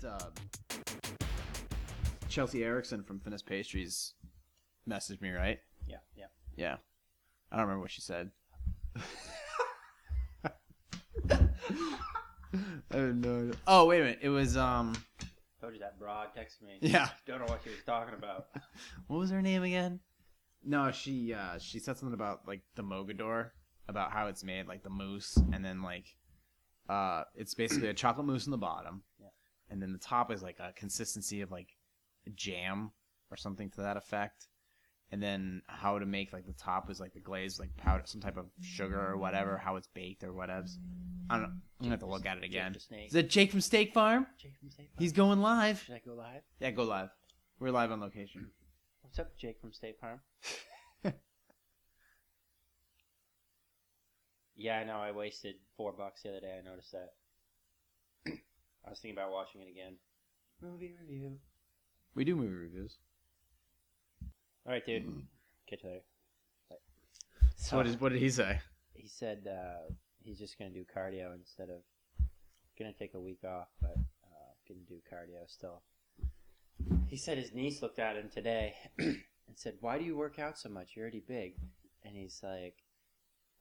that uh, Chelsea Erickson from Finesse Pastries messaged me, right? Yeah, yeah. Yeah. I don't remember what she said. I don't know. Oh wait a minute. It was um. I Told you that broad texted me. Yeah. Don't know what she was talking about. What was her name again? No, she uh she said something about like the mogador, about how it's made, like the mousse, and then like uh it's basically a chocolate mousse in the bottom. And then the top is like a consistency of like jam or something to that effect. And then how to make like the top is like the glaze, like powder, some type of sugar or whatever, how it's baked or whatever. I don't know. I'm gonna have to look at it again. Jake the Snake. Is that Jake from Steak Farm? Jake from State Farm. He's going live. Should I go live? Yeah, go live. We're live on location. What's up, Jake from State Farm? yeah, I know. I wasted four bucks the other day. I noticed that. I was thinking about watching it again. Movie review. We do movie reviews. All right, dude. Catch you later. Bye. So what, is, what did he say? he said uh, he's just gonna do cardio instead of gonna take a week off, but uh, gonna do cardio still. He said his niece looked at him today and said, "Why do you work out so much? You're already big." And he's like,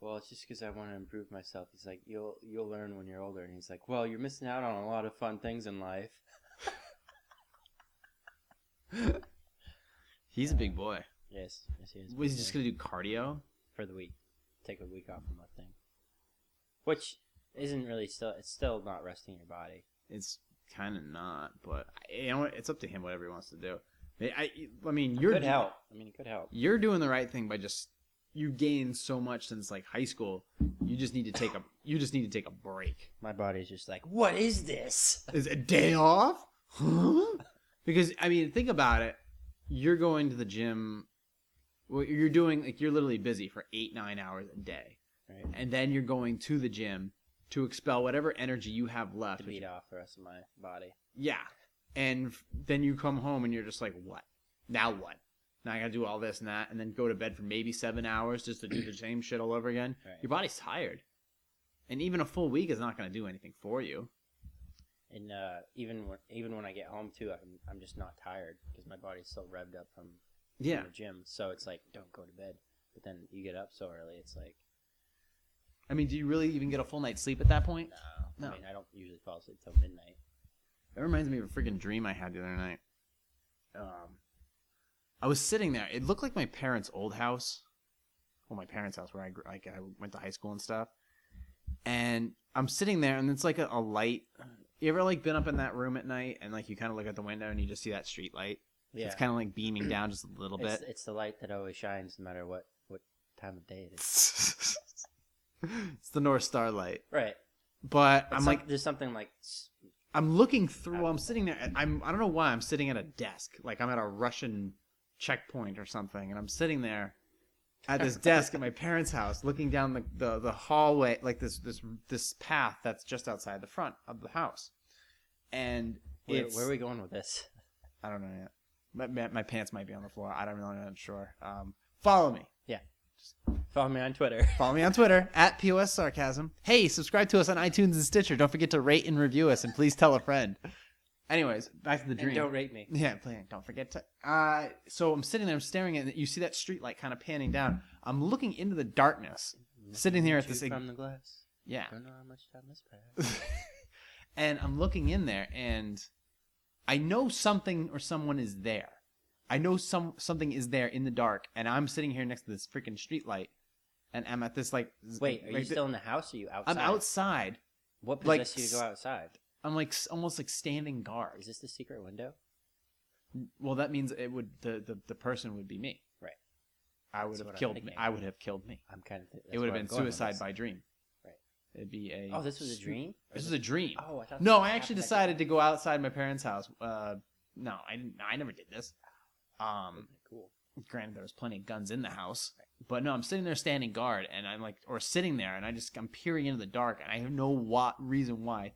"Well, it's just because I want to improve myself." He's like, "You'll you'll learn when you're older." And he's like, "Well, you're missing out on a lot of fun things in life." He's a big boy. Yes, yes, he is. Was he just gonna do cardio? for the week, take a week off from lifting, which isn't really still. It's still not resting your body. It's kind of not, but you know? It's up to him whatever he wants to do. I, I, mean, you're could help. I mean, it could help. you're doing the right thing by just you gain so much since like high school. You just need to take a you just need to take a break. My body's just like, what is this? Is it a day off? Huh? Because I mean, think about it. You're going to the gym. Well, you're doing like you're literally busy for eight nine hours a day, Right. and then you're going to the gym to expel whatever energy you have left. To beat off the rest of my body. Yeah, and f- then you come home and you're just like, what? Now what? Now I gotta do all this and that, and then go to bed for maybe seven hours just to do the same shit all over again. Right. Your body's tired, and even a full week is not gonna do anything for you. And uh, even when even when I get home too, I'm I'm just not tired because my body's still revved up from, from Yeah, the gym. So it's like, don't go to bed. But then you get up so early, it's like, I mean, do you really even get a full night's sleep at that point? no. No. I mean, I don't usually fall asleep till midnight. That reminds me of a freaking dream I had the other night. Um, I was sitting there. It looked like my parents' old house. Well, my parents' house where I grew, like I went to high school and stuff. And I'm sitting there, and it's like a, a light. You ever like been up in that room at night, and like you kind of look out the window and you just see that street light? Yeah, It's kind of like beaming down just a little bit. it's the light that always shines no matter what what time of day it is. it's the North Star light. Right. But But I'm some- like, there's something like I'm looking through. I'm sitting there. and I'm. I don't know why. I'm sitting at a desk, like I'm at a Russian checkpoint or something, and I'm sitting there at this desk at my parents' house, looking down the, the, the hallway, like this this this path that's just outside the front of the house, and where, where are we going with this? I don't know yet. My, my, my pants might be on the floor. I don't really know. I'm sure. Um, follow me. Yeah. Just follow me on Twitter. Follow me on Twitter at POS Sarcasm. Hey, subscribe to us on iTunes and Stitcher. Don't forget to rate and review us, and please tell a friend. Anyways, back to the dream. and don't rate me. Yeah, playing. Don't forget to. Uh, so I'm sitting there, I'm staring at it. You see that street light kind of panning down. I'm looking into the darkness, sitting here at this. from the glass. Yeah, Don't know how much time has passed. and I'm looking in there, and I know something or someone is there. I know some something is there in the dark, and I'm sitting here next to this freaking street light, and I'm at this like. Wait, are you th- still in the house? Or are you outside? I'm outside. What like, possessed you to go outside? I'm like almost like standing guard. Is this the secret window? Well, that means it would the the, the person would be me. Right. I would That's have killed. Me. I would have killed me. I'm kind of. Th- it would have been I'm suicide by dream. Right. It'd be a. Oh, this was a dream. This is was a dream. Oh, I thought. no, I actually decided to go outside my parents' house. Uh, no, I didn't- I never did this. Um, Cool. granted, there was plenty of guns in the house, but no, I'm sitting there standing guard, and I'm like, or sitting there, and I just I'm peering into the dark, and I have no what reason why,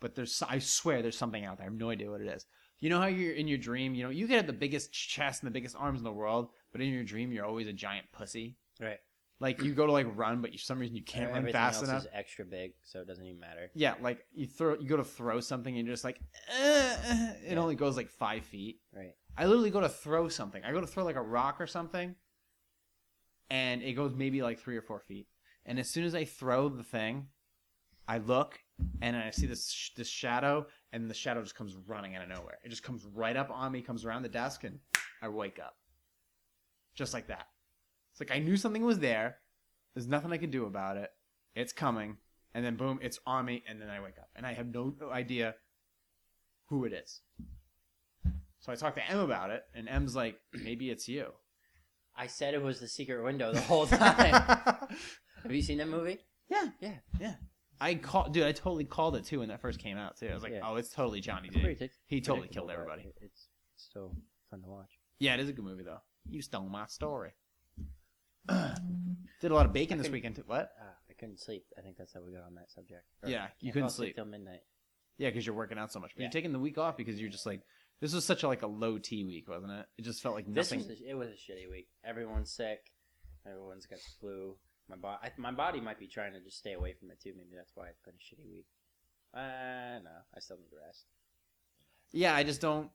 but there's I swear there's something out there. I have no idea what it is. You know how you're in your dream, you know, you could have the biggest chest and the biggest arms in the world, but in your dream you're always a giant pussy. Right. Like you go to like run, but you, for some reason you can't run Everything fast else enough. is extra big, so it doesn't even matter. Yeah, like you throw, you go to throw something, and you're just like, eh, eh, it Yeah. only goes like five feet. Right. I literally go to throw something. I go to throw like a rock or something, and it goes maybe like three or four feet. And as soon as I throw the thing, I look and I see this sh- this shadow, and the shadow just comes running out of nowhere. It just comes right up on me, comes around the desk, and I wake up, just like that. It's like I knew something was there. There's nothing I can do about it. It's coming, and then boom, it's on me, and then I wake up, and I have no idea who it is. So I talked to Em about it, and Em's like, maybe it's you. I said it was the secret window the whole time. Have you seen that movie? yeah, Yeah. yeah. I called, dude. I totally called it too when that first came out too. I was like, Yeah. oh, it's totally Johnny It's pretty D. tic- He totally predictable, killed but everybody. it- It's still fun to watch. Yeah, it is a good movie though. You stole my story. Did a lot of bacon this weekend too. What? Ah, I couldn't sleep. I think that's how we got on that subject. Yeah, you Can't couldn't asleep sleep. till midnight. Yeah, because you're working out so much. But Yeah. you're taking the week off because you're just like, this was such a like a low T week, wasn't it? It just felt like This nothing. was a, it was a shitty week. Everyone's sick. Everyone's got the flu. My body, my body might be trying to just stay away from it too. Maybe that's why it's been a shitty week. Uh, no, I still need to rest. yeah, I just don't.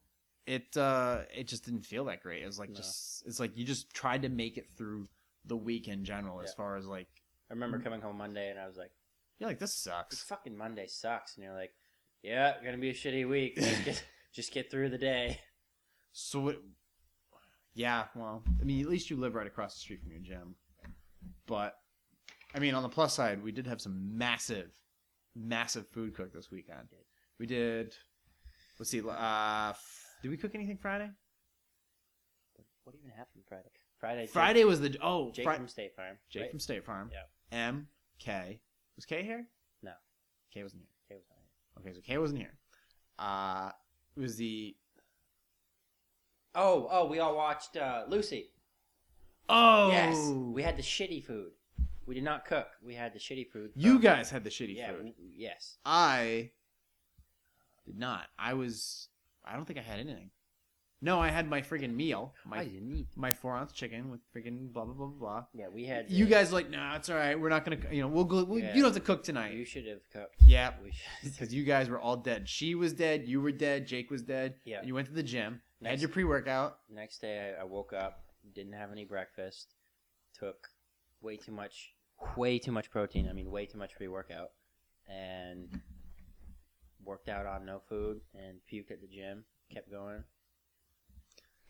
It uh, it just didn't feel that great. It was like No. just, it's like you just tried to make it through the week in general. As far as like, I remember coming home Monday and I was like, you're like this sucks. "This fucking Monday sucks," and you're like, "Yeah, gonna be a shitty week. Just get, just get through the day." So it, yeah, well, I mean, at least you live right across the street from your gym. But I mean, on the plus side, we did have some massive, massive food cook this weekend. We did. Let's see. Uh, f- did we cook anything Friday? What even happened Friday? Friday. Jake- Friday was the oh Jake Fri- from State Farm. Jake right? from State Farm. Yeah. M K was K here? No. K wasn't here. K was not it. Okay, so K wasn't here. Uh, it was the Oh, oh, we all watched uh, Lucy. oh Yes, we had the shitty food. We did not cook. We had the shitty food. you from- guys had the shitty Yeah. food. w- Yes. I did not. I was. I don't think I had anything. No, I had my friggin' meal. My didn't eat. my four ounce chicken with friggin' blah blah blah blah. blah. Yeah, we had. You the- guys like, nah, it's all right. We're not gonna. You know, we'll go. We'll, Yeah. You don't have to cook tonight. You tonight. should have cooked. Yeah, We should. because you guys were all dead. She was dead. You were dead. Jake was dead. Yeah. You went to the gym. Had Next- your pre workout. Next day, I I woke up, didn't have any breakfast, took way too much, way too much protein. I mean, way too much pre-workout, and worked out on no food and puked at the gym. Kept going.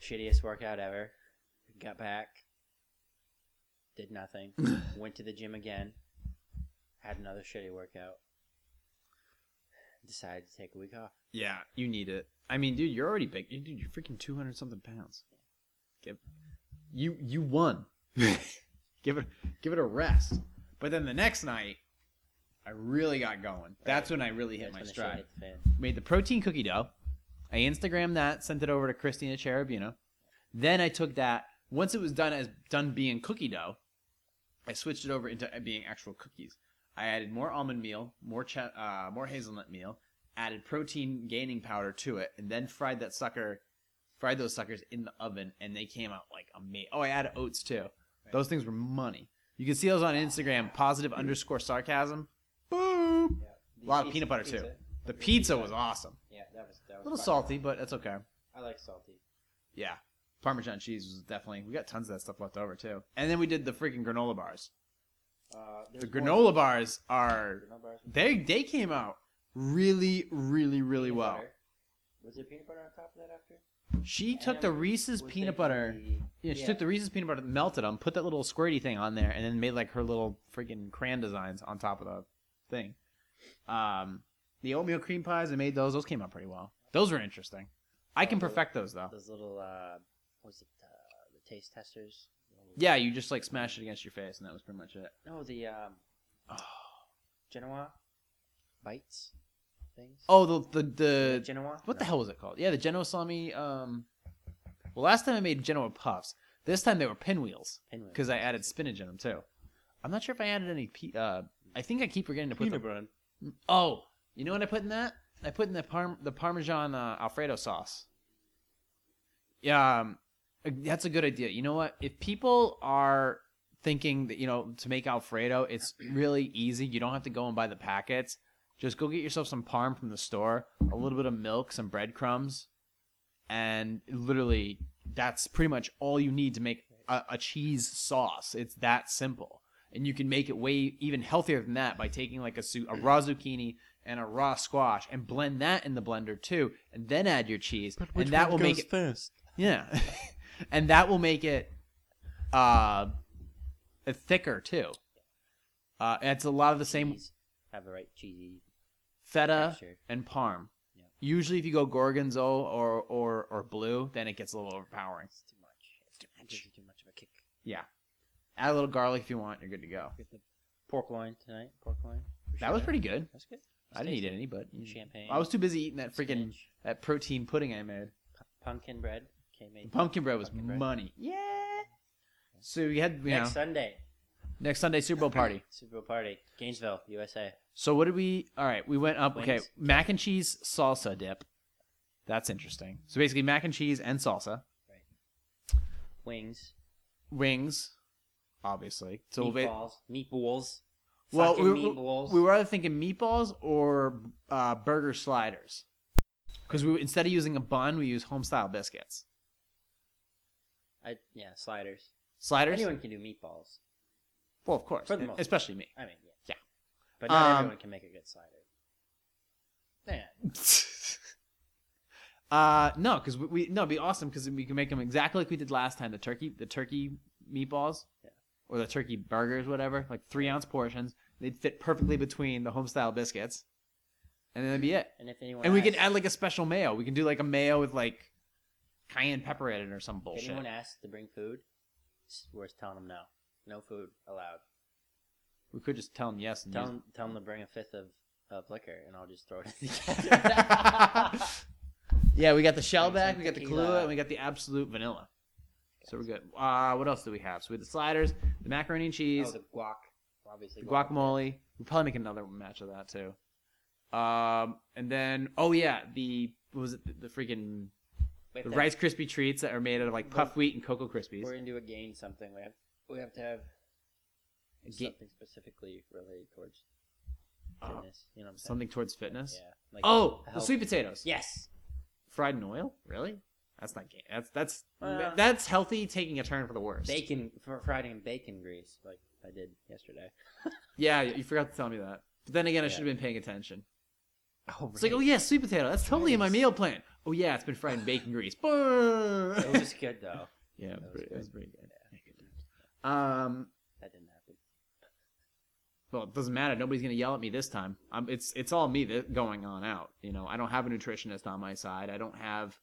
Shittiest workout ever. Got back. Did nothing. Went to the gym again. Had another shitty workout. Decided to take a week off. Yeah, you need it. I mean, dude, you're already big. Dude, you're freaking two hundred something pounds. Give you you won. give it give it a rest. But then the next night, I really got going. That's when I really hit That's my when the shit stride. hit the fan. Made the protein cookie dough. I Instagrammed that, sent it over to Christina Cherubino. Then I took that. Once it was done as done being cookie dough, I switched it over into being actual cookies. I added more almond meal, more ch- uh, more hazelnut meal, added protein gaining powder to it, and then fried that sucker, fried those suckers in the oven, and they came out like amazing. Oh, I added oats too. Those things were money. You can see those on Instagram. Positive underscore sarcasm. Boom. A lot of peanut butter too. The pizza was awesome. Yeah, that was that was A little fire. salty, but that's okay. I like salty. Yeah. Parmesan cheese was definitely. We got tons of that stuff left over too. And then we did the freaking granola bars. Uh, The there's granola more- bars are granola bars. they they came out really really really Peanut well. butter. Was there peanut butter on top of that after? She took the Reese's peanut butter. Yeah, she took the Reese's peanut butter, melted them, put that little squirty thing on there, and then made like her little freaking crayon designs on top of the thing. Um, the oatmeal cream pies, I made those. Those came out pretty well. Those were interesting. I can Oh, perfect those though. those little uh, what was it uh, the taste testers? Yeah, you just like smash it against your face, and that was pretty much it. No, the um, Genoa bites things. Oh, the the The the Genoa. what the hell was it called? Yeah, the Genoa salami. Um, well, last time I made Genoa puffs. This time they were pinwheels Pinwheels. because I added spinach in them too. I'm not sure if I added any. Pe- uh, I think I keep forgetting to put the. bread. Oh, you know what I put in that? I put in the parm the Parmesan uh, Alfredo sauce. Yeah, um, that's a good idea. You know what? If people are thinking that you know to make Alfredo, it's really easy. You don't have to go and buy the packets. Just go get yourself some parm from the store, a little bit of milk, some breadcrumbs, and literally that's pretty much all you need to make a, a cheese sauce. It's that simple, and you can make it way even healthier than that by taking like a, a raw zucchini and a raw squash and blend that in the blender too, and then add your cheese, and that will make it first. yeah, and that will make it uh thicker too. Uh, it's a lot of the same Cheese. Have the right cheesy. Feta and parm. Yeah. Usually, if you go gorgonzola or or or blue, then it gets a little overpowering. It's too much. It's too It much. you too much of a kick. Yeah, add a little garlic if you want. You're good to go. Get the pork loin tonight. Pork loin. That was pretty good. That's good. I didn't eat any, but Champagne. I was too busy eating that freaking spinach, that protein pudding I made. pu- pumpkin bread. Okay, made pumpkin bread was Pumpkin bread. money. Yeah. So we had you next know Sunday. Next Sunday Super Bowl party. Super Bowl party. Gainesville, USA. So what did we? All right, we went up. Okay, Wings. mac and cheese salsa dip. That's interesting. So basically, mac and cheese and salsa, Wings. wings, obviously. So we'll ba- meatballs. Meatballs. well, Fucking we, we- meatballs. we were either thinking meatballs or uh, burger sliders, because we instead of using a bun, we use home style biscuits. I, yeah, sliders. Sliders. Anyone can do meatballs. Well, of course, For the most especially me. I mean, yeah. Yeah. But not Um, everyone can make a good slider. Yeah. uh, no, because we, we no, it'd be awesome because we can make them exactly like we did last time. The turkey, the turkey meatballs, Yeah. or the turkey burgers, whatever, like three ounce portions. They'd fit perfectly between the home style biscuits, and then that'd be it. And if anyone And we can asks- add like a special mayo. We can do like a mayo with like cayenne pepper in it or some if bullshit. anyone asks to bring food, it's worth telling them no. No food allowed. We could just tell them yes and Tell use- them, tell them to bring a fifth of, of liquor, and I'll just throw it in the yeah, we got the shell Bring back, we got the tequila. Kahlua, and we got the Absolut Vanilla. So we're good. Uh, what else do we have? So we had the sliders, the macaroni and cheese, oh, the guac. Obviously. the guacamole. We'll probably make another match of that too. Um, and then oh yeah, the what was it the, the freaking have the to- Rice Krispie treats that are made out of like puff wheat and Cocoa Krispies. We're gonna do a gain something. We have we have to have Ga- something specifically related towards Uh, fitness. you know what I'm saying? something towards fitness. Yeah. Like Oh, the sweet potatoes. Yes. Fried in oil? Really? That's not game. That's that's Uh, that's healthy taking a turn for the worst. Bacon for fried in bacon grease, like I did yesterday. Yeah, you forgot to tell me that. But then again, I Yeah. should have been paying attention. Oh, It's like, oh yeah, sweet potato. That's totally in my meal plan. Oh yeah, it's been fried in bacon grease. it was good though. yeah, that was pretty- it was pretty good. Yeah, good times. Um, That didn't happen. well, it doesn't matter. Nobody's gonna yell at me this time. Um, it's it's all me that going on out. You know, I don't have a nutritionist on my side. I don't have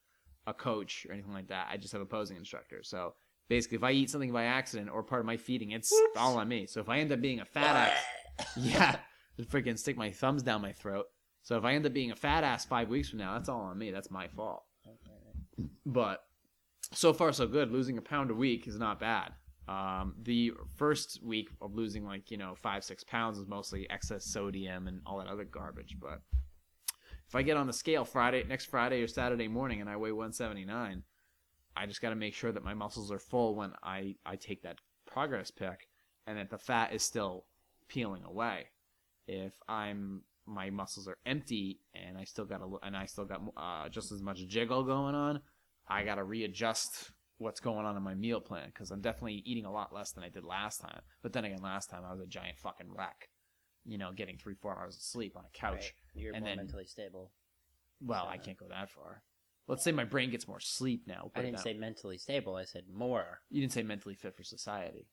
a coach or anything like that. I just have a posing instructor. So basically, if I eat something by accident or part of my feeding, it's all on me. So if I end up being a fat ass, yeah, just freaking stick my thumbs down my throat. So if I end up being a fat ass five weeks from now, that's all on me. That's my fault. But so far so good. Losing a pound a week is not bad. Um, the first week of losing like you know five six pounds was mostly excess sodium and all that other garbage. But if I get on the scale Friday next Friday or Saturday morning and I weigh 179, I just got to make sure that my muscles are full when I I take that progress pick and that the fat is still peeling away. If I'm my muscles are empty and I still got a and I still got uh, just as much jiggle going on, I got to readjust what's going on in my meal plan because I'm definitely eating a lot less than I did last time. But then again, last time I was a giant fucking wreck, you know, getting three four hours of sleep on a couch. Right. You're and more then- mentally stable. Well, I can't go that far. Let's say my brain gets more sleep now. I didn't say mentally stable. I said more. you didn't say mentally fit for society.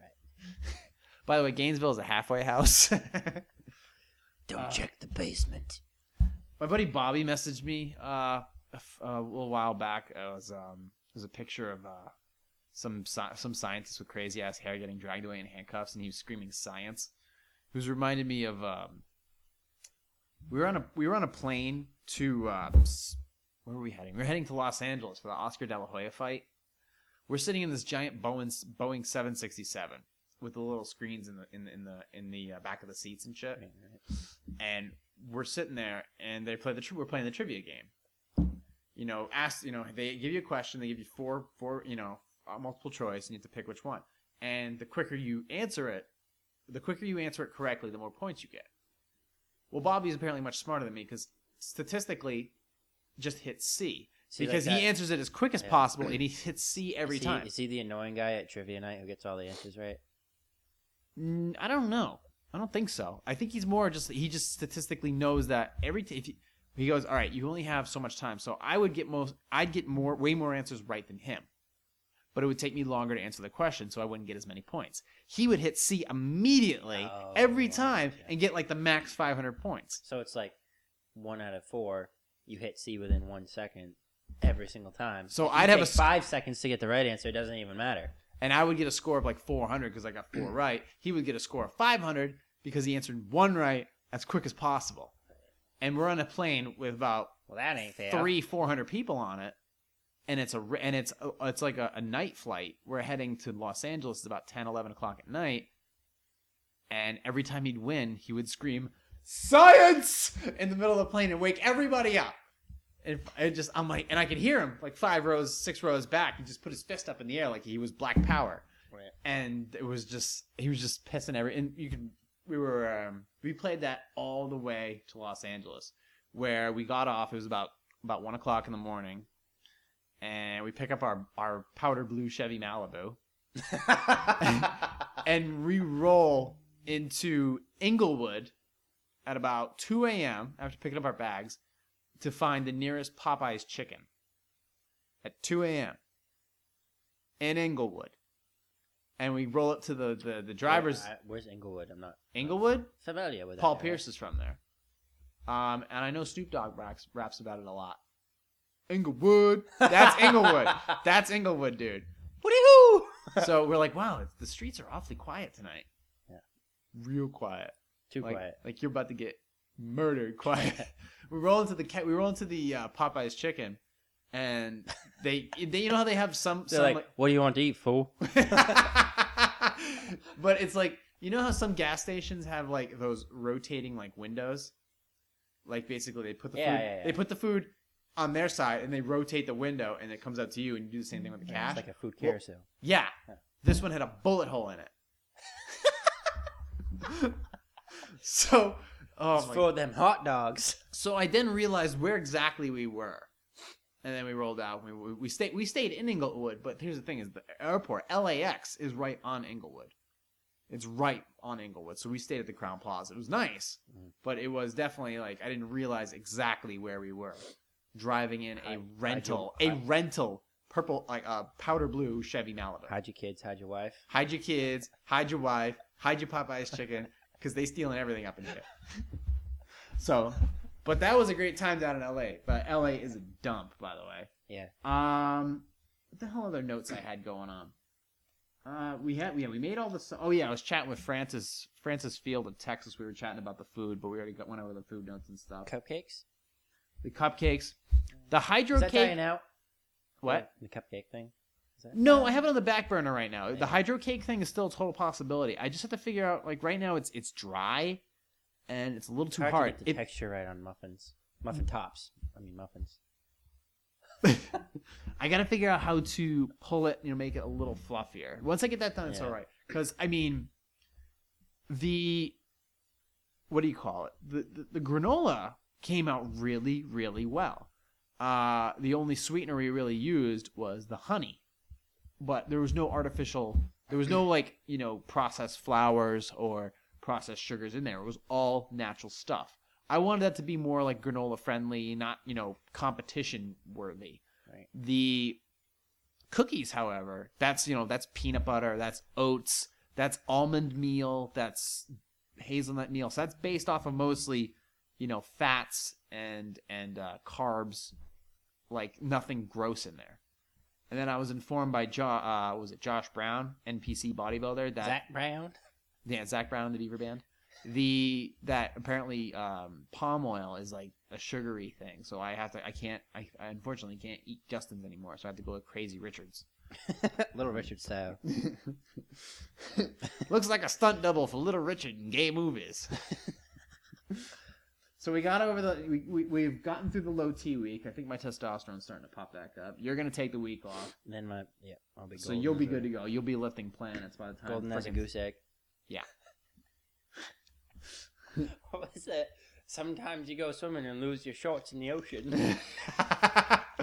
Right. By the way, Gainesville is a halfway house. Don't Uh, check the basement. My buddy Bobby messaged me uh, a, f- a little while back. It was um, was a picture of uh, some sci- some scientist with crazy ass hair getting dragged away in handcuffs, and he was screaming science. It was reminded me of um, we were on a we were on a plane to uh, where were we heading? We are heading to Los Angeles for the Oscar De La Hoya fight. We're sitting in this giant Boeing Boeing 767 with the little screens in the in the in the in the uh, back of the seats and shit and we're sitting there and they play the tri- we're playing the trivia game you know ask you know they give you a question they give you four four you know uh, multiple choice and you have to pick which one and the quicker you answer it, the quicker you answer it correctly, the more points you get. Well, Bobby's apparently much smarter than me because statistically, just hit C See, like because that- he answers it as quick as Yeah. possible and he hits C every is he, time. Is he the annoying guy at trivia night who gets all the answers right? Mm, I don't know. I don't think so. I think he's more just he just statistically knows that every t- if he, he goes, all right, you only have so much time. So I would get most, I'd get more, way more answers right than him, but it would take me longer to answer the question, so I wouldn't get as many points. He would hit C immediately Oh, every I time gotcha. and get like the max 500 points. So it's like one out of four. You hit C within one second every single time. So If you I'd have a take s- five seconds to get the right answer. It doesn't even matter. And I would get a score of like 400 because I got four right. He would get a score of 500 because he answered one right as quick as possible. And we're on a plane with about Well, that ain't fair. three four hundred people on it and it's a and it's uh, it's like a, a night flight we're heading to los angeles it's about 10 11 o'clock at night and every time he'd win he would scream science in the middle of the plane and wake everybody up and it just i'm like and i could hear him like five rows six rows back he just put his fist up in the air like he was black power Right. and it was just he was just pissing every and you can we were um, we played that all the way to Los Angeles where we got off it was about about one o'clock in the morning and we pick up our our powder blue Chevy Malibu and we roll into Inglewood at about 2 a.m. after picking up our bags to find the nearest Popeye's chicken at 2 a.m. in Inglewood. And we roll up to the, the, the driver's I- where's Inglewood? I'm not Inglewood. familiar with that Paul area. Pierce is from there. Um, and I know Snoop Dogg raps, raps about it a lot. Inglewood. That's Inglewood. That's Inglewood, dude. Woody-hoo! So we're like, wow, the streets are awfully quiet tonight. Yeah. Real quiet. Too like, quiet. Like you're about to get murdered. Quiet. we roll into the we roll into the uh, Popeyes chicken, and they, they you know how they have some They're some like, what do you want to eat, fool? but it's like you know how some gas stations have like those rotating like windows like basically they put the Yeah, food yeah, yeah. they put the food on their side and they rotate the window and it comes out to you and you do the same thing with the cash It's like a food Well, carousel. yeah Yeah. this one had a bullet hole in it so oh it's my for them hot dogs. so I then realized where exactly we were, and then we rolled out. We, we, we stayed we stayed in Inglewood, but here's the thing: is the airport LAX is right on Inglewood. It's right on Inglewood, so we stayed at the Crowne Plaza. It was nice, Mhm. but it was definitely like I didn't realize exactly where we were. Driving in a rental, your- a rental purple like a powder blue Chevy Malibu. Hide your kids, hide your wife. Hide your kids, hide your wife, hide your Popeye's chicken, because they stealing everything up in here. So, but that was a great time down in LA. But LA is a dump, by the way. Yeah. Um, what the hell other notes I had going on? Uh, we had yeah we made all this. Oh yeah, I was chatting with Francis Francis Field of Texas. We were chatting about the food, but we already got went over the food notes and stuff. Cupcakes? The cupcakes, the hydro Is that cake. dying out? What? The cupcake thing? Is that No, I have it on the back burner right now. The hydro cake thing is still a total possibility. I just have to figure out like right now it's it's dry and it's a little too hard, hard. to get the It- texture right on muffins. Muffin tops. I mean muffins. I got to figure out how to pull it, you know, make it a little fluffier. Once I get that done, it's Yeah. all right. Because I mean, the what do you call it? The, the the granola came out really, really well. Uh, the only sweetener we really used was the honey, but there was no artificial. There was no like you know processed flours or processed sugars in there. It was all natural stuff. I wanted that to be more like granola friendly, not you know competition worthy. Right. The cookies, however, that's you know that's peanut butter, that's oats, that's almond meal, that's hazelnut meal. So that's based off of mostly you know fats and and uh, carbs, like nothing gross in there. And then I was informed by jo- uh, was it Josh Brown, NPC bodybuilder, that Zach Brown? yeah, Zach Brown and the Beaver Band. The that apparently um, palm oil is like a sugary thing, so I have to. I can't. I, I unfortunately can't eat Justin's anymore, so I have to go with Crazy Richard's. Little Richard style. Looks like a stunt double for Little Richard in gay movies. So we got over the we, we we've gotten through the low T week. I think my testosterone's starting to pop back up. You're gonna take the week off, And Then my yeah, I'll be. Good so you'll be good to go. You'll be lifting planets by the time. Golden as a goose egg. Yeah. what was it? Sometimes you go swimming and lose your shorts in the ocean.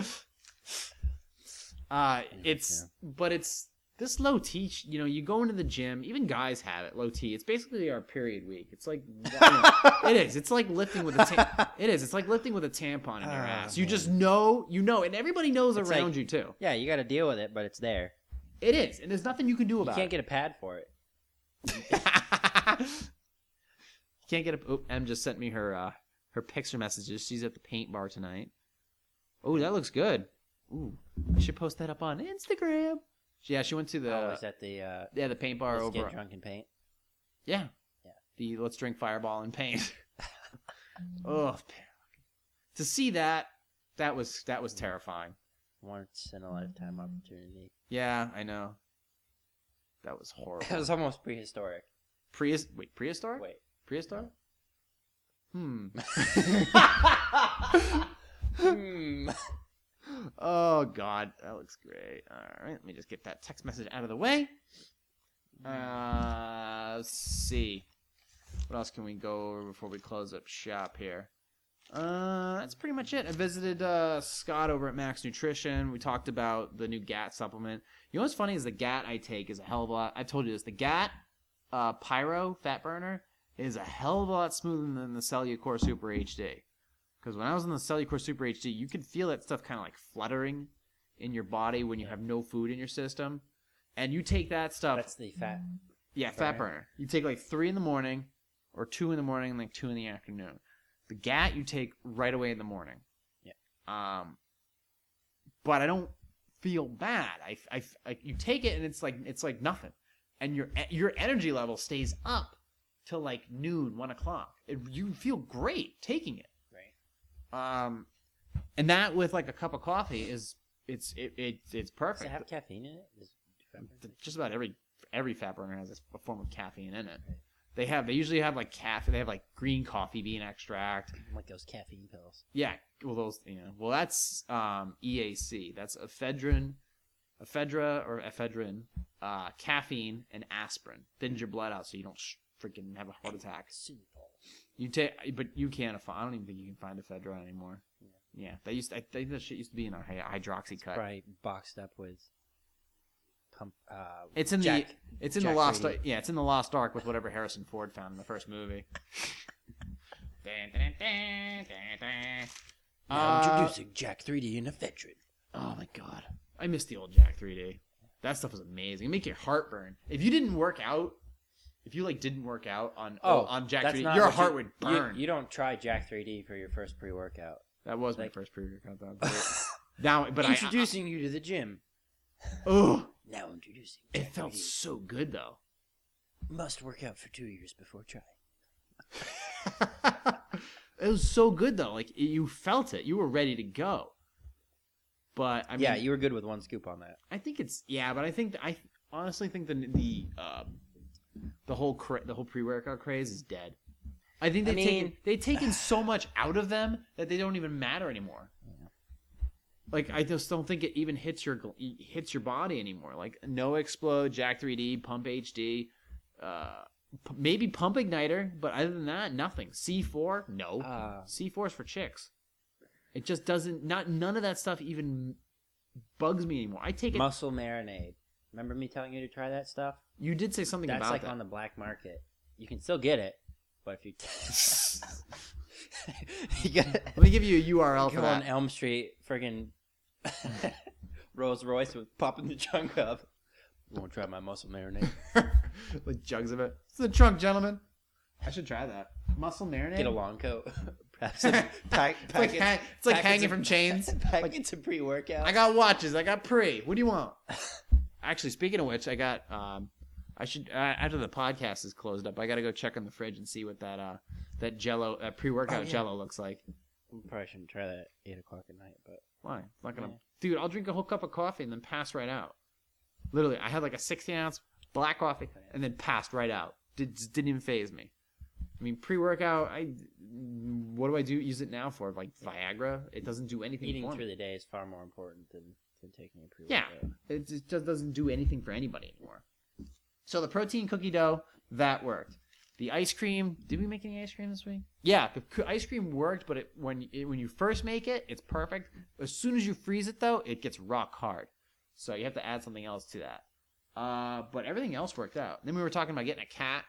uh, it's but it's this low T. You know, you go into the gym. Even guys have it. Low T. It's basically our period week. It's like you know, it is. It's like lifting with a. Ta- it is. It's like lifting with a tampon in your Ah, ass. You man. just know. You know, and everybody knows It's around like- you too. yeah, you got to deal with it, but it's there. It is, and there's nothing you can do about. It. You can't it. get a pad for it. Can't get a. Oh, Em just sent me her uh, her picture messages. She's at the paint bar tonight. Oh, that looks good. Ooh, I should post that up on Instagram. Yeah, she went to the oh, is that the uh, yeah the paint bar let's over. get drunk and paint? Yeah, Yeah. The let's drink Fireball and paint. oh, to see that that was that was terrifying. Once in a lifetime opportunity. Yeah, I know. That was horrible. It was almost prehistoric. Prehis- wait, prehistoric? Wait. Prehistoric? Hmm. Hmm. Oh God, that looks great. All right, let me just get that text message out of the way. Uh, let's see. What else can we go over before we close up shop here? Uh, that's pretty much it. I visited uh, Scott over at Max Nutrition. We talked about the new GAT supplement. You know what's funny is the GAT I take is a hell of a lot. I've told you this. The GAT uh, Pyro Fat Burner is a hell of a lot smoother than the Cellucor Super HD. Because when I was on the Cellucor Super HD, you could feel that stuff kind of like fluttering in your body when you have no food in your system. And you take that stuff, That's the fat. yeah, fat burner. burner. You take like three in the morning, or two in the morning, and like two in the afternoon. The GAT you take right away in the morning. Yeah. Um, but I don't feel bad. I, I, I you take it and it's like it's like nothing, and your your energy level stays up till like noon, one o'clock. It, you feel great taking it. Right. Um, and that with like a cup of coffee is it's it, it it's Does perfect. it have caffeine in it? Does- Just about every every fat burner has a form of caffeine in it. They have they usually have like caffeine. They have like green coffee bean extract. Like those caffeine pills. Yeah, well those you know well that's um, EAC. That's ephedrine, ephedra or ephedrine, uh, caffeine and aspirin. Thins your blood out so you don't sh- freaking have a heart attack. You take, but you can't find. I don't even think you can find ephedra anymore. Yeah, that used. I think that shit used to be in a hy- Hydroxycut. Probably boxed up with pump. Uh, It's in Jack, the. It's in Jack the Lost. 3D. Yeah, it's in the Lost Ark with whatever Harrison Ford found in the first movie. Now Uh, introducing Jack 3D and ephedrine. Oh my god, I miss the old Jack 3D. That stuff was amazing. It make your heart burn. If you didn't work out, if you like didn't work out on Oh, on Jack 3D, your heart you- would burn. You, don't try Jack 3D for your first pre-workout. that was my first pre-workout. though. But now, but introducing you to the gym. Oh, Now introducing. it felt 3D. so good though. Must work out for two years before trying. it was so good though. Like you felt it. You were ready to go. But I mean, yeah, you were good with one scoop on that. I think it's yeah, but I think I honestly think the the um, the whole cra- the whole pre workout craze is dead. I think they've taken mean- they've taken so much out of them that they don't even matter anymore. Like I just don't think it even hits your hits your body anymore. Like NO-Xplode, Jack 3D, Pump HD, uh, p- maybe Pump Igniter, but other than that, nothing. C4, no. Uh, C4 is for chicks. It just doesn't. Not none of that stuff even bugs me anymore. I take it. muscle marinade. Remember me telling you to try that stuff? You did say something That's about like that. on the black market. You can still get it, but if you you got Let me give you a URL for go on that. Elm Street, friggin' Rolls Royce with popping the trunk up. I Won't try my muscle marinade. With jugs of it. It's the trunk, gentlemen. I should try that. Muscle marinade. Get a long coat. Perhaps some pack, It's like, packets- hang- it's like packets hanging of- from chains. Packets of pre-workout. I got watches. I got pre. What do you want? Actually, speaking of which, I got. Um, I should uh, after the podcast is closed up. I got to go check on the fridge and see what that uh that Jello uh, pre workout Oh, yeah. Jello looks like. Probably shouldn't try that at eight o'clock at night, but Why? It's not gonna. Yeah. Dude, I'll drink a whole cup of coffee and then pass right out. Literally, I had like a sixteen ounce black coffee and then passed right out. Did, didn't even faze me. I mean, pre-workout. I what do I do? Use it now for like Viagra. It doesn't do anything Eating through me. the day is far more important than, than taking a pre Yeah. It just just doesn't do anything for anybody anymore. So the protein cookie dough that worked. The ice cream. Did we make any ice cream this week? Yeah, the ice cream worked, but it, when it, when you first make it, it's perfect. As soon as you freeze it, though, it gets rock hard. So you have to add something else to that. Uh, but everything else worked out. Then we were talking about getting a cat,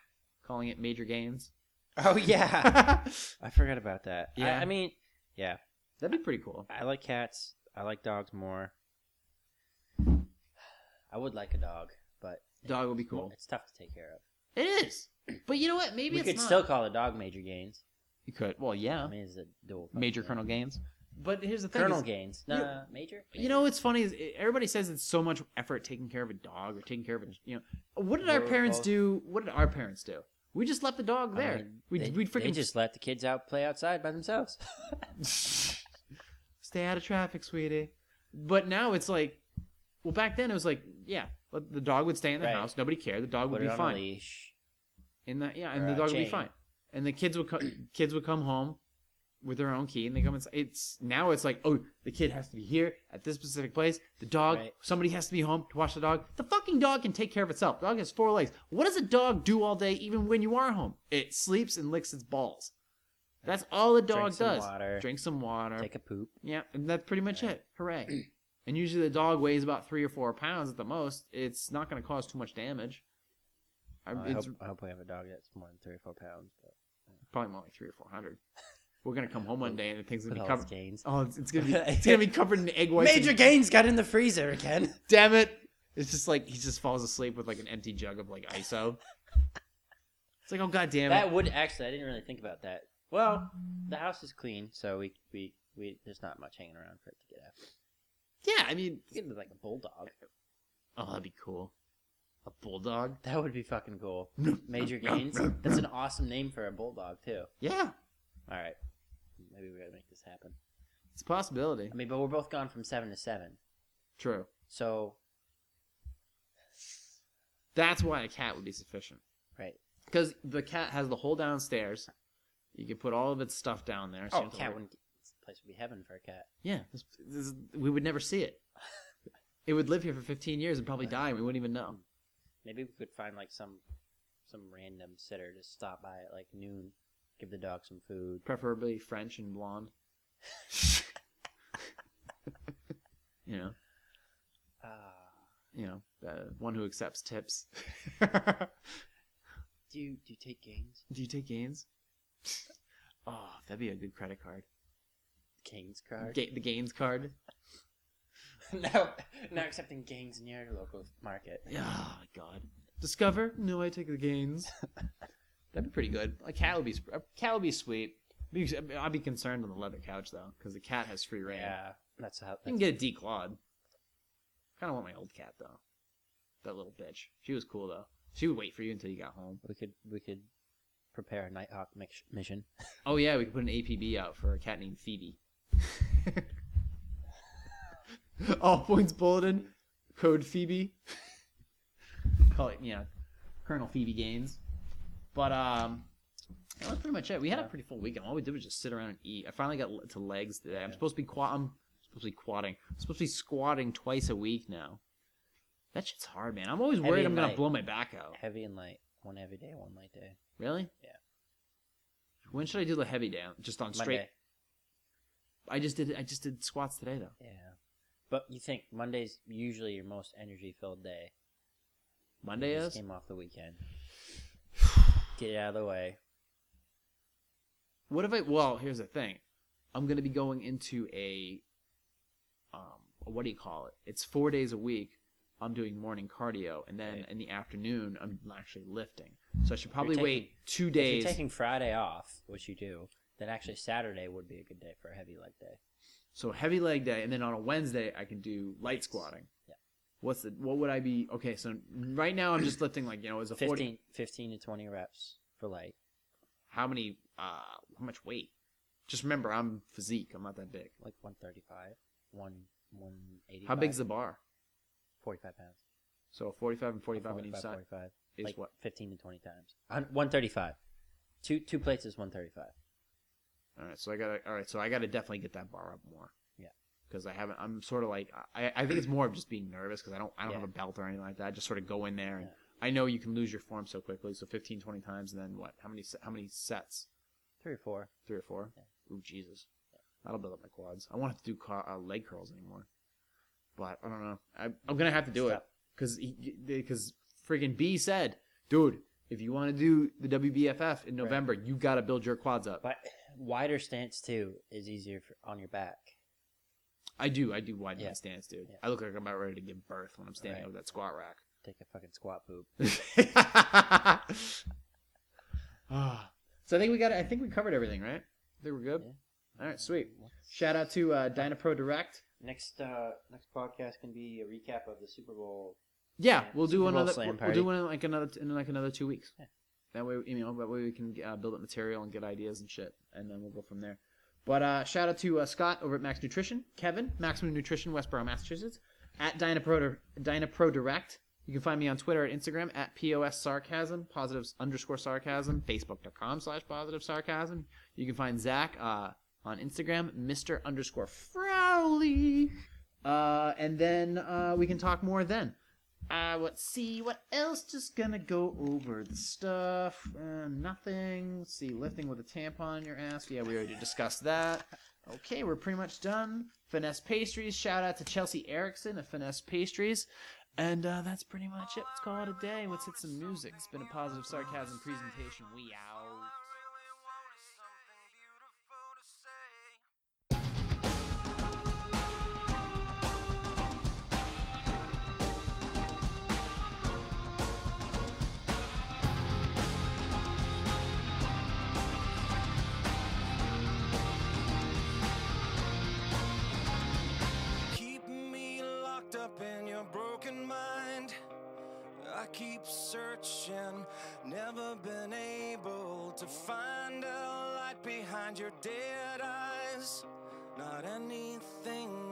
calling it Major Gains. Oh yeah, I forgot about that. Yeah, Yeah. I, mean, yeah, That'd be pretty cool. I like cats. I like dogs more. I would like a dog, but Dog would be cool. It's tough to take care of. It is. But you know what? Maybe we it's could not. still call a dog Major Gaines. You could. Well, yeah. I mean, it's a dual. Major yeah. Colonel Gaines. But here's the thing. Colonel is- Gaines. you- Nah, Major. You know what's funny is eh, everybody says it's so much effort taking care of a dog or taking care of a you know. What did our We're parents both- do? What did our parents do? We just left the dog I there. mean, we'd, they, we'd they freaking just let the kids out play outside by themselves. stay out of traffic, sweetie. But now it's like, well, back then it was like, yeah, the dog would stay in the Right. house. Nobody cared. The dog would be fine. a leash. In the yeah, and the dog would be fine. And the kids would co- kids would come home with their own key, and they come inside. It's now it's like, oh, the kid has to be here at this specific place. The dog, Right. somebody has to be home to watch the dog. The fucking dog can take care of itself. The dog has four legs. What does a dog do all day, even when you are home? It sleeps and licks its balls. That's all a dog Drink does. water. Drink some water. Take a poop. Yeah, and that's pretty much Right. it. Hooray. and usually the dog weighs about three or four pounds at the most. It's not going to cause too much damage. I, Oh, I, hope, I hope we have a dog that's more than three or four pounds. But probably more like three or four hundred. We're gonna come home one day and the thing's gonna be covered. gains. Oh, it's, it's gonna be it's gonna be covered in egg whites. Major and- Gaines got in the freezer again. Damn it! It's just like he just falls asleep with like an empty jug of like ISO. It's like oh god damn it! That would actually. I didn't really think about that. Well, the house is clean, so we we we there's not much hanging around for it to get after. Yeah, I mean, You could be like a bulldog. oh that'd be cool. A bulldog. That would be fucking cool. Major Gaines. That's an awesome name for a bulldog too. Yeah, All right, maybe we gotta make this happen. it's a possibility. I mean, but we're both gone from seven to seven, True. so That's why a cat would be sufficient. right. Because the cat has the whole downstairs. You could put all of its stuff down there. so Oh, don't have to cat worry- wouldn't. Place would be heaven for a cat. Yeah, this, this is, we would never see it. It would live here for 15 years and probably die, and we wouldn't even know. Maybe we could find like some some random sitter to stop by at like noon, give the dog some food. Preferably French and blonde. you know, Ah, you know, the one who accepts tips. do you do you take gains? Do you take gains? Oh, that'd be a good credit card. Gains card. Ga- the gains card. no, not accepting gains in your local market. Oh my god. Discover? No, I take the gains. That'd be pretty good. A cat would be sp- a cat would be sweet. Be- I'd be concerned on the leather couch though, because the cat has free rein. Yeah, that's how. You can That's, get a declawed. Kind of want my old cat though. That little bitch. She was cool though. She would wait for you until you got home. we could we could prepare a Nighthawk mix, mission. Oh yeah, we could put an APB out for a cat named Phoebe. All points bulletin, code Phoebe. Call it, yeah, Colonel Phoebe Gaines. But um, that was pretty much it. We had a pretty full weekend. All we did was just sit around and eat. I finally got to legs today. I'm supposed to be quad. I'm supposed to be quadding. I'm supposed to be squatting twice a week now. That shit's hard, man. I'm always Heavy worried I'm and gonna light. blow my back out. Heavy and light. One heavy day, one light day. Really? Yeah. When should I do the heavy down? Just on straight. Monday. I just did. I just did squats today though. Yeah. But you think Monday's usually your most energy filled day. Monday You is. came off the weekend. Get it out of the way. What if I? Well, here's the thing. I'm gonna be going into a. Um, what do you call it? It's four days a week. I'm doing morning cardio, and then Right. in the afternoon, I'm actually lifting. So I should probably taking- wait two If days. you're taking Friday off, which you do, then actually Saturday would be a good day for a heavy leg day. So heavy leg day, and then on a Wednesday I can do light squatting. Yeah. What's the? What would I be? Okay, so right now I'm just lifting like you know as a 40. 15, 15 to 20 reps for light. How many? Uh, how much weight? Just remember, I'm physique. I'm not that big. Like 135, 1, 185. How big's the bar? 45 pounds. So 45 and 45 on each side 45. is like what? 15 to 20 times. 135. two two plates is one thirty five. All right, so I gotta. All right, so I gotta definitely get that bar up more. Yeah. Because I haven't. I'm sort of like. I. I think it's more of just being nervous because I don't. I don't Yeah. have a belt or anything like that. Just sort of go in there and. Yeah. I know you can lose your form so quickly. So 15, 20 times, and then what? How many? How many sets? Three or four. Three or four? Yeah. Ooh, Jesus. That'll build up my quads. I won't have to do uh, leg curls anymore. But I don't know. I, I'm gonna have to do it because because friggin' B said, dude, if you want to do the WBFF in November, you got to build your quads up. But wider stance too is easier for, on your back. I do. I do widen Yeah. my stance, dude. Yeah. I look like I'm about ready to give birth when I'm standing Right. over that squat rack. Take a fucking squat poop. Ah. so I think we got. I think we covered everything, right? I think we're good. Yeah. All right, sweet. Shout out to uh, Dynapro Direct. Next uh next podcast can be a recap of the Super Bowl. Yeah, we'll do another. slam We'll, we'll do one in like another in like another two weeks. Yeah. That way, you know, that way we can uh, build up material and get ideas and shit, and then we'll go from there. But uh, shout out to uh, Scott over at Max Nutrition, Kevin, Maximum Nutrition, Westborough, Massachusetts, at Dynapro, Dynapro Direct. You can find me on Twitter at Instagram at POS Sarcasm, positive underscore sarcasm, Facebook.com slash positive sarcasm. You can find Zach uh, on Instagram, Mr. underscore Frowley. Uh, and then uh, we can talk more then. Uh, let's see what else. Just gonna go over the stuff. Uh, nothing. Let's see, lifting with a tampon in your ass. Yeah, we already discussed that. Okay, we're pretty much done. Finesse Pastries. Shout out to Chelsea Erickson of Finesse Pastries. And uh, that's pretty much it. Let's call it a day. Let's hit some music. It's been a positive sarcasm presentation. We out. Broken mind. I keep searching, never been able to find a light behind your dead eyes. Not anything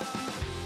え?